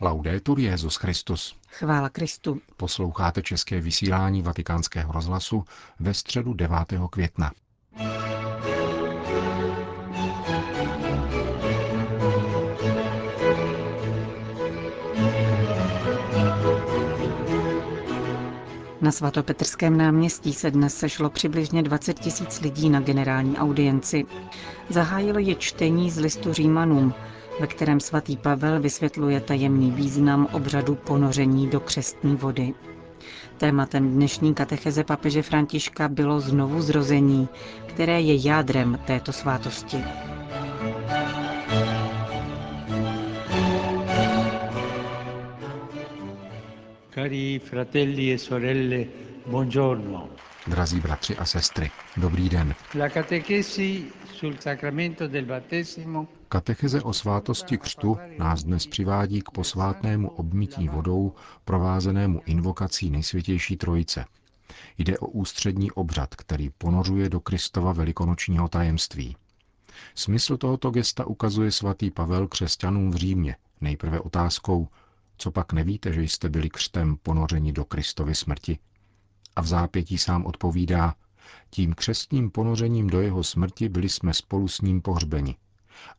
Laudetur Jezus Christus. Chvála Kristu. Posloucháte české vysílání Vatikánského rozhlasu ve středu 9. května. Na svatopetrském náměstí se dnes sešlo přibližně 20 tisíc lidí na generální audienci. Zahájilo je čtení z listu Římanům, ve kterém svatý Pavel vysvětluje tajemný význam obřadu ponoření do křestní vody. Tématem dnešní katecheze papeže Františka bylo znovu zrození, které je jádrem této svátosti. Cari fratelli e sorelle, buongiorno. Drazí bratři a sestry, dobrý den. Katecheze o svátosti křtu nás dnes přivádí k posvátnému obmytí vodou provázenému invokací nejsvětější trojice. Jde o ústřední obřad, který ponořuje do Kristova velikonočního tajemství. Smysl tohoto gesta ukazuje svatý Pavel křesťanům v Římě, nejprve otázkou, co pak nevíte, že jste byli křtem ponořeni do Kristovy smrti? A v zápětí sám odpovídá, tím křestním ponořením do jeho smrti byli jsme spolu s ním pohřbeni.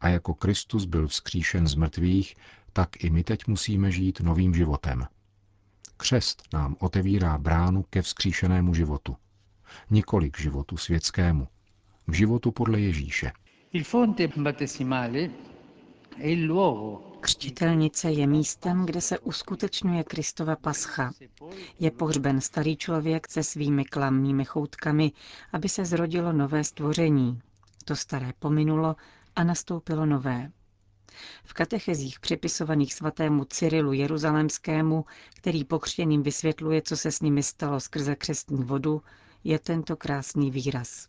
A jako Kristus byl vzkříšen z mrtvých, tak i my teď musíme žít novým životem. Křest nám otevírá bránu ke vzkříšenému životu. Nikoli k životu světskému, k životu podle Ježíše. Il fonte battesimale è il luogo Křtitelnice je místem, kde se uskutečňuje Kristova pascha. Je pohřben starý člověk se svými klamnými choutkami, aby se zrodilo nové stvoření. To staré pominulo a nastoupilo nové. V katechezích připisovaných svatému Cyrilu Jeruzalémskému, který pokřtěným vysvětluje, co se s nimi stalo skrze křestní vodu, je tento krásný výraz.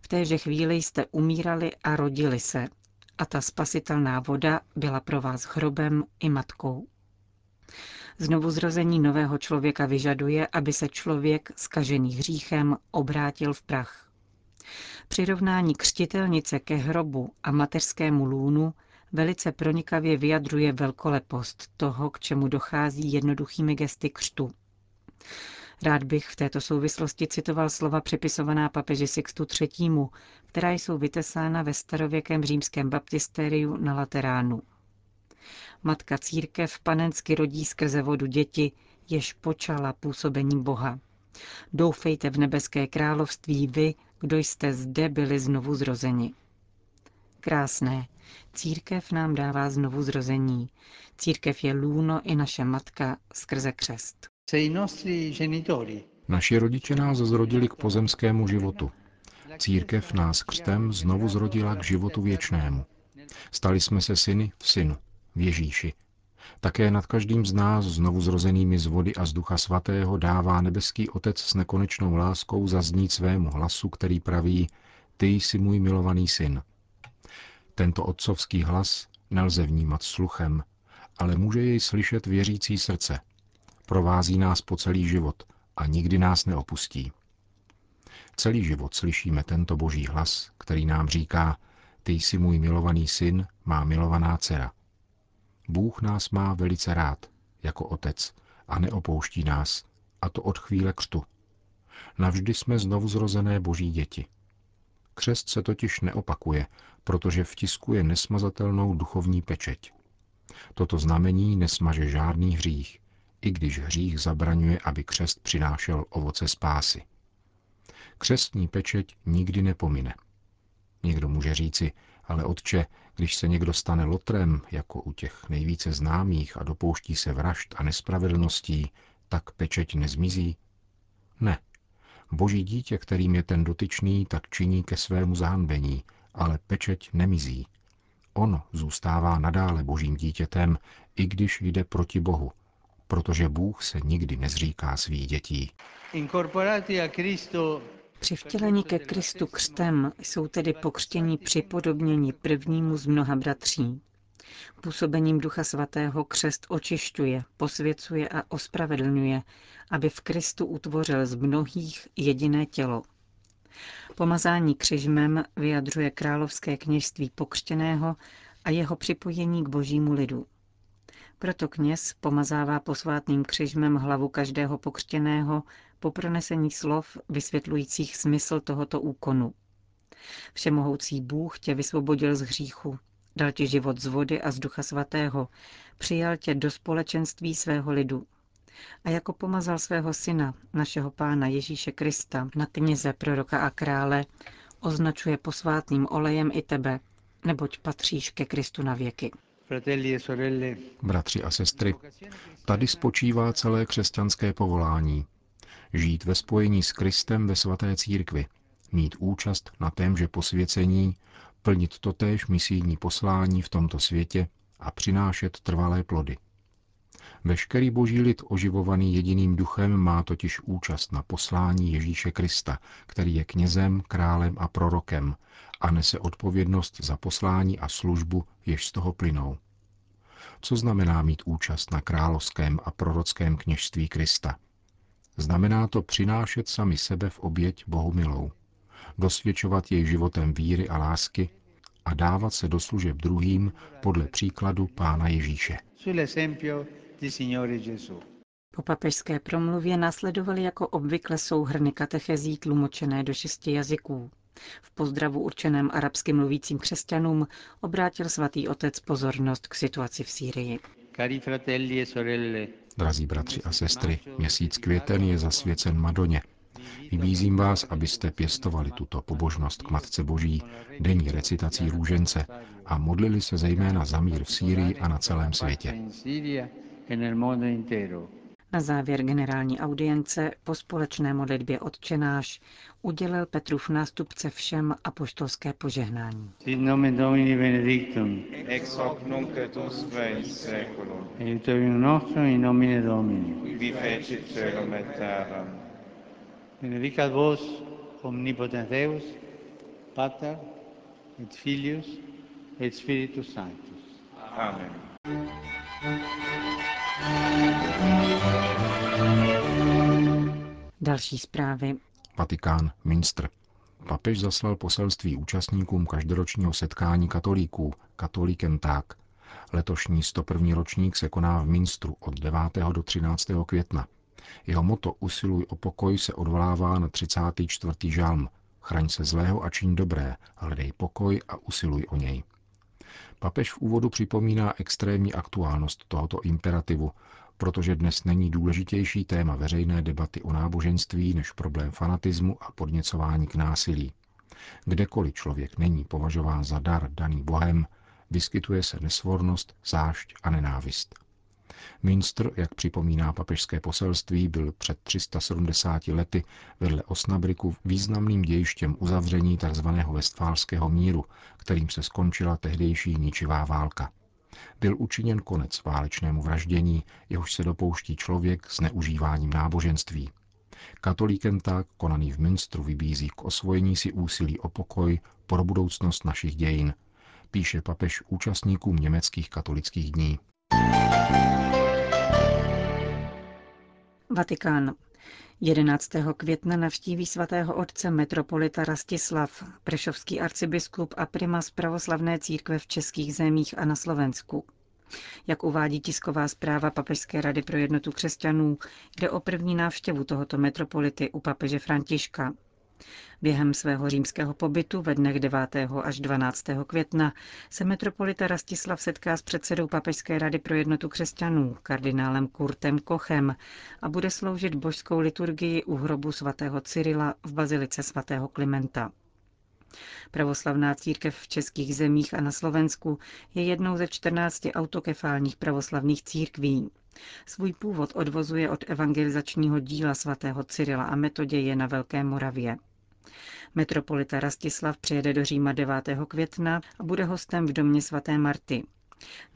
V téže chvíli jste umírali a rodili se, a ta spasitelná voda byla pro vás hrobem i matkou. Znovu zrození nového člověka vyžaduje, aby se člověk, skažený hříchem, obrátil v prach. Přirovnání křtitelnice ke hrobu a mateřskému lůnu velice pronikavě vyjadruje velkolepost toho, k čemu dochází jednoduchými gesty křtu. Rád bych v této souvislosti citoval slova přepisovaná papeži Sixtu III., která jsou vytesána ve starověkém římském baptistériu na Lateránu. Matka církev panensky rodí skrze vodu děti, jež počala působení Boha. Doufejte v nebeské království vy, kdo jste zde byli znovu zrozeni. Krásné. Církev nám dává znovu zrození. Církev je lůno i naše matka skrze křest. Naši rodiče nás zrodili k pozemskému životu. Církev nás křtem znovu zrodila k životu věčnému. Stali jsme se syny v synu, v Ježíši. Také nad každým z nás znovu zrozenými z vody a z ducha svatého dává nebeský Otec s nekonečnou láskou zaznít svému hlasu, který praví, ty jsi můj milovaný syn. Tento otcovský hlas nelze vnímat sluchem, ale může jej slyšet věřící srdce – Provází nás po celý život a nikdy nás neopustí. Celý život slyšíme tento boží hlas, který nám říká, ty jsi můj milovaný syn, má milovaná dcera. Bůh nás má velice rád, jako otec, a neopouští nás, a to od chvíle křtu. Navždy jsme znovu zrozené boží děti. Křest se totiž neopakuje, protože vtiskuje nesmazatelnou duchovní pečeť. Toto znamení nesmaže žádný hřích, i když hřích zabraňuje, aby křest přinášel ovoce spásy. Křestní pečeť nikdy nepomine. Někdo může říci, ale otče, když se někdo stane lotrem, jako u těch nejvíce známých a dopouští se vražd a nespravedlností, tak pečeť nezmizí? Ne. Boží dítě, kterým je ten dotyčný, tak činí ke svému zahanbení, ale pečeť nemizí. Ono zůstává nadále božím dítětem, i když jde proti Bohu, protože Bůh se nikdy nezříká svých dětí. Při vtělení ke Kristu křtem jsou tedy pokřtění připodobnění prvnímu z mnoha bratří. Působením Ducha Svatého křest očišťuje, posvěcuje a ospravedlňuje, aby v Kristu utvořil z mnohých jediné tělo. Pomazání křižmem vyjadřuje královské kněžství pokřtěného a jeho připojení k božímu lidu. Proto kněz pomazává posvátným křižmem hlavu každého pokřtěného po pronesení slov vysvětlujících smysl tohoto úkonu. Všemohoucí Bůh tě vysvobodil z hříchu, dal ti život z vody a z ducha svatého, přijal tě do společenství svého lidu. A jako pomazal svého syna, našeho pána Ježíše Krista, na kněze, proroka a krále, označuje posvátným olejem i tebe, neboť patříš ke Kristu na věky. E Bratři a sestry, tady spočívá celé křesťanské povolání. Žít ve spojení s Kristem ve svaté církvi, mít účast na témže posvěcení, plnit totéž misijní poslání v tomto světě a přinášet trvalé plody. Veškerý boží lid oživovaný jediným duchem má totiž účast na poslání Ježíše Krista, který je knězem, králem a prorokem a nese odpovědnost za poslání a službu, jež z toho plynou. Co znamená mít účast na královském a prorockém kněžství Krista? Znamená to přinášet sami sebe v oběť Bohu milou, dosvědčovat jej životem víry a lásky a dávat se do služeb druhým podle příkladu Pána Ježíše. Po papežské promluvě následovaly jako obvykle souhrny katechezí tlumočené do šesti jazyků. V pozdravu určeném arabsky mluvícím křesťanům obrátil svatý otec pozornost k situaci v Sýrii. E Drazí bratři a sestry, měsíc květen je zasvěcen Madoně. Vybízím vás, abyste pěstovali tuto pobožnost k Matce Boží denní recitací růžence a modlili se zejména za mír v Sýrii a na celém světě. Na závěr generální audience po společné modlitbě odčenáš udělil Petrův nástupce všem apoštolské požehnání. Sit nomen Domini benedictum. Ex hoc nunc et usque in seculum. Aiutorium nostrum in nomine Domini. Qui fecit celum et terram. Benedicat vos omnipotens Deus, Pater et Filius et Spiritus Sanctus. Amen. Další zprávy. Vatikán, Minster. Papež zaslal poselství účastníkům každoročního setkání katolíků, katolíkem tak. Letošní 101. ročník se koná v Minstru od 9. do 13. května. Jeho moto Usiluj o pokoj se odvolává na 34. žalm. Chraň se zlého a čiň dobré, hledej pokoj a usiluj o něj. Papež v úvodu připomíná extrémní aktuálnost tohoto imperativu, protože dnes není důležitější téma veřejné debaty o náboženství než problém fanatismu a podněcování k násilí. Kdekoliv člověk není považován za dar daný Bohem, vyskytuje se nesvornost, zášť a nenávist. Münster, jak připomíná papežské poselství, byl před 370 lety vedle Osnabriku významným dějištěm uzavření tzv. westfálského míru, kterým se skončila tehdejší ničivá válka. Byl učiněn konec válečnému vraždění, jehož se dopouští člověk s neužíváním náboženství. Katolíkem tak, konaný v Münstru, vybízí k osvojení si úsilí o pokoj pro budoucnost našich dějin, píše papež účastníkům německých katolických dní. Vatikán. 11. května navštíví svatého otce metropolita Rastislav, prešovský arcibiskup a primas pravoslavné církve v českých zemích a na Slovensku. Jak uvádí tisková zpráva Papežské rady pro jednotu křesťanů, jde o první návštěvu tohoto metropolity u papeže Františka. Během svého římského pobytu ve dnech 9. až 12. května se metropolita Rastislav setká s předsedou Papežské rady pro jednotu křesťanů, kardinálem Kurtem Kochem, a bude sloužit božskou liturgii u hrobu svatého Cyrila v bazilice svatého Klimenta. Pravoslavná církev v českých zemích a na Slovensku je jednou ze 14 autokefálních pravoslavných církví. Svůj původ odvozuje od evangelizačního díla svatého Cyrila a Metoděje na Velké Moravě. Metropolita Rastislav přijede do Říma 9. května a bude hostem v domě svaté Marty.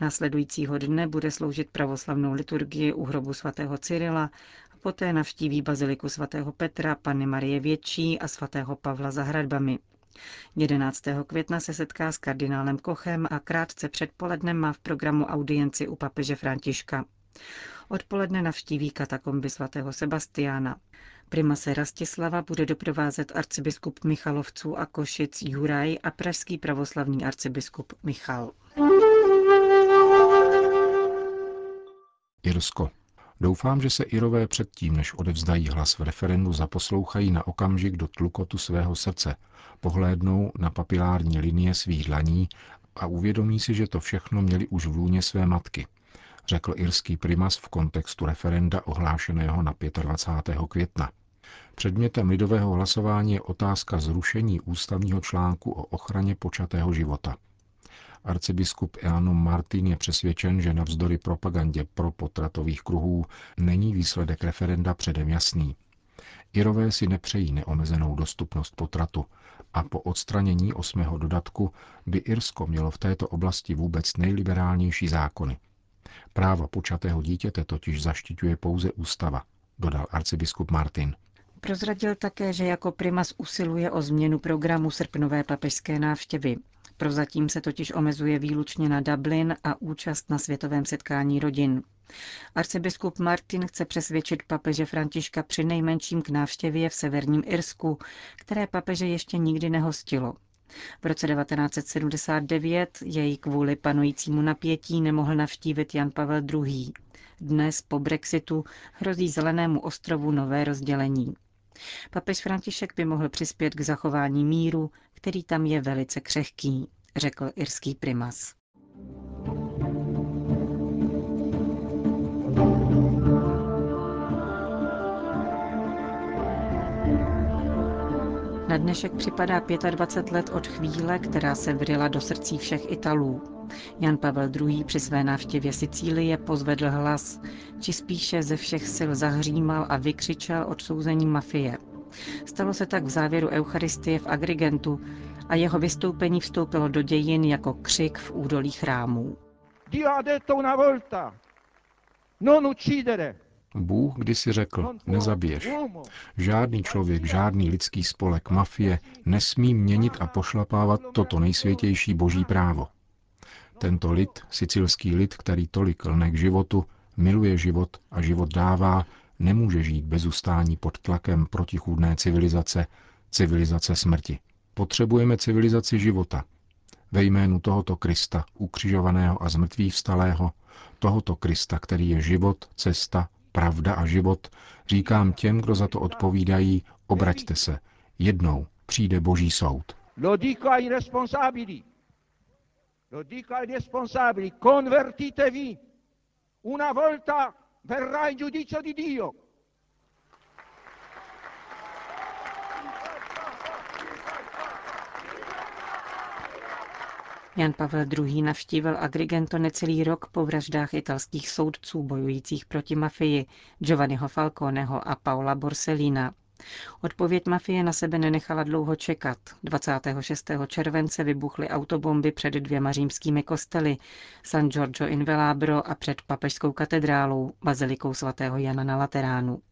Následujícího dne bude sloužit pravoslavnou liturgii u hrobu svatého Cyrila a poté navštíví baziliku svatého Petra, Panny Marie Větší a svatého Pavla za hradbami. 11. května se setká s kardinálem Kochem a krátce před polednem má v programu audienci u papeže Františka. Odpoledne navštíví katakomby svatého Sebastiána. Primase Rastislava bude doprovázet arcibiskup Michalovců a Košic Juraj a pražský pravoslavný arcibiskup Michal. Irsko. Doufám, že se Irové předtím, než odevzdají hlas v referendu, zaposlouchají na okamžik do tlukotu svého srdce, pohlédnou na papilární linie svých dlaní a uvědomí si, že to všechno měli už v lůně své matky, řekl irský primas v kontextu referenda ohlášeného na 25. května. Předmětem lidového hlasování je otázka zrušení ústavního článku o ochraně počatého života. Arcibiskup Eanum Martin je přesvědčen, že navzdory propagandě pro potratových kruhů není výsledek referenda předem jasný. Irové si nepřejí neomezenou dostupnost potratu a po odstranění osmého dodatku by Irsko mělo v této oblasti vůbec nejliberálnější zákony. Práva počatého dítěte totiž zaštiťuje pouze ústava, dodal arcibiskup Martin. Prozradil také, že jako primas usiluje o změnu programu srpnové papežské návštěvy. Prozatím se totiž omezuje výlučně na Dublin a účast na světovém setkání rodin. Arcibiskup Martin chce přesvědčit papeže Františka při nejmenším k návštěvě v severním Irsku, které papeže ještě nikdy nehostilo. V roce 1979 jej kvůli panujícímu napětí nemohl navštívit Jan Pavel II. Dnes po Brexitu hrozí Zelenému ostrovu nové rozdělení. Papež František by mohl přispět k zachování míru, který tam je velice křehký, řekl irský primas. Na dnešek připadá 25 let od chvíle, která se vryla do srdcí všech Italů. Jan Pavel II. při své návštěvě Sicílie pozvedl hlas, či spíše ze všech sil zahřímal a vykřičel odsouzení mafie. Stalo se tak v závěru Eucharistie v Agrigentu a jeho vystoupení vstoupilo do dějin jako křik v údolí chrámů. Dio ha detto una volta, non uccidere, Bůh kdysi řekl, nezabiješ. Žádný člověk, žádný lidský spolek, mafie nesmí měnit a pošlapávat toto nejsvětější boží právo. Tento lid, sicilský lid, který tolik lne k životu, miluje život a život dává, nemůže žít bez ustání pod tlakem protichůdné civilizace, civilizace smrti. Potřebujeme civilizaci života. Ve jménu tohoto Krista, ukřižovaného a zmrtvých vstalého, tohoto Krista, který je život, cesta, pravda a život, říkám těm, kdo za to odpovídají, obraťte se. Jednou přijde boží soud. Lo dico ai responsabili. Lo dico ai responsabili. Convertitevi. Una volta verrà il giudizio di Dio. Jan Pavel II. navštívil Agrigento necelý rok po vraždách italských soudců bojujících proti mafii Giovanniho Falconeho a Paula Borsellina. Odpověď mafie na sebe nenechala dlouho čekat. 26. července vybuchly autobomby před dvěma římskými kostely, San Giorgio in Velabro a před papežskou katedrálou, bazilikou svatého Jana na Lateránu.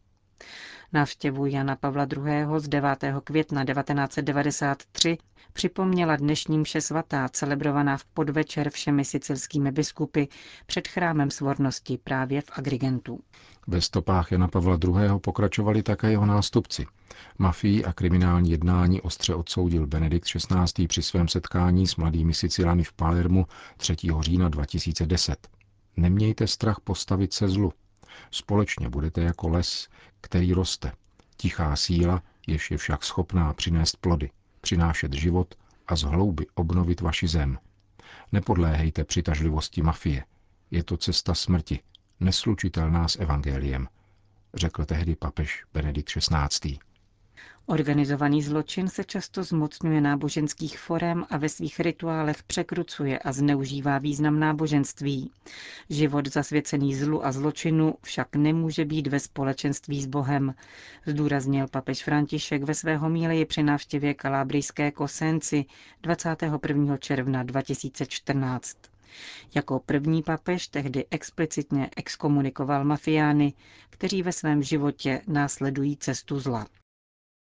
Návštěvu Jana Pavla II. z 9. května 1993 připomněla dnešní mše svatá, celebrovaná v podvečer všemi sicilskými biskupy před chrámem svornosti právě v Agrigentu. Ve stopách Jana Pavla II. pokračovali také jeho nástupci. Mafii a kriminální jednání ostře odsoudil Benedikt XVI. při svém setkání s mladými Sicilany v Palermu 3. října 2010. Nemějte strach postavit se zlu. Společně budete jako les, který roste. Tichá síla, jež je však schopná přinést plody, přinášet život a z hlouby obnovit vaši zem. Nepodléhejte přitažlivosti mafie. Je to cesta smrti, neslučitelná s evangeliem, řekl tehdy papež Benedikt XVI. Organizovaný zločin se často zmocňuje náboženských forem a ve svých rituálech překrucuje a zneužívá význam náboženství. Život zasvěcený zlu a zločinu však nemůže být ve společenství s Bohem, zdůraznil papež František ve svého míleji při návštěvě kalábrijské Kosenci 21. června 2014. Jako první papež tehdy explicitně exkomunikoval mafiány, kteří ve svém životě následují cestu zla.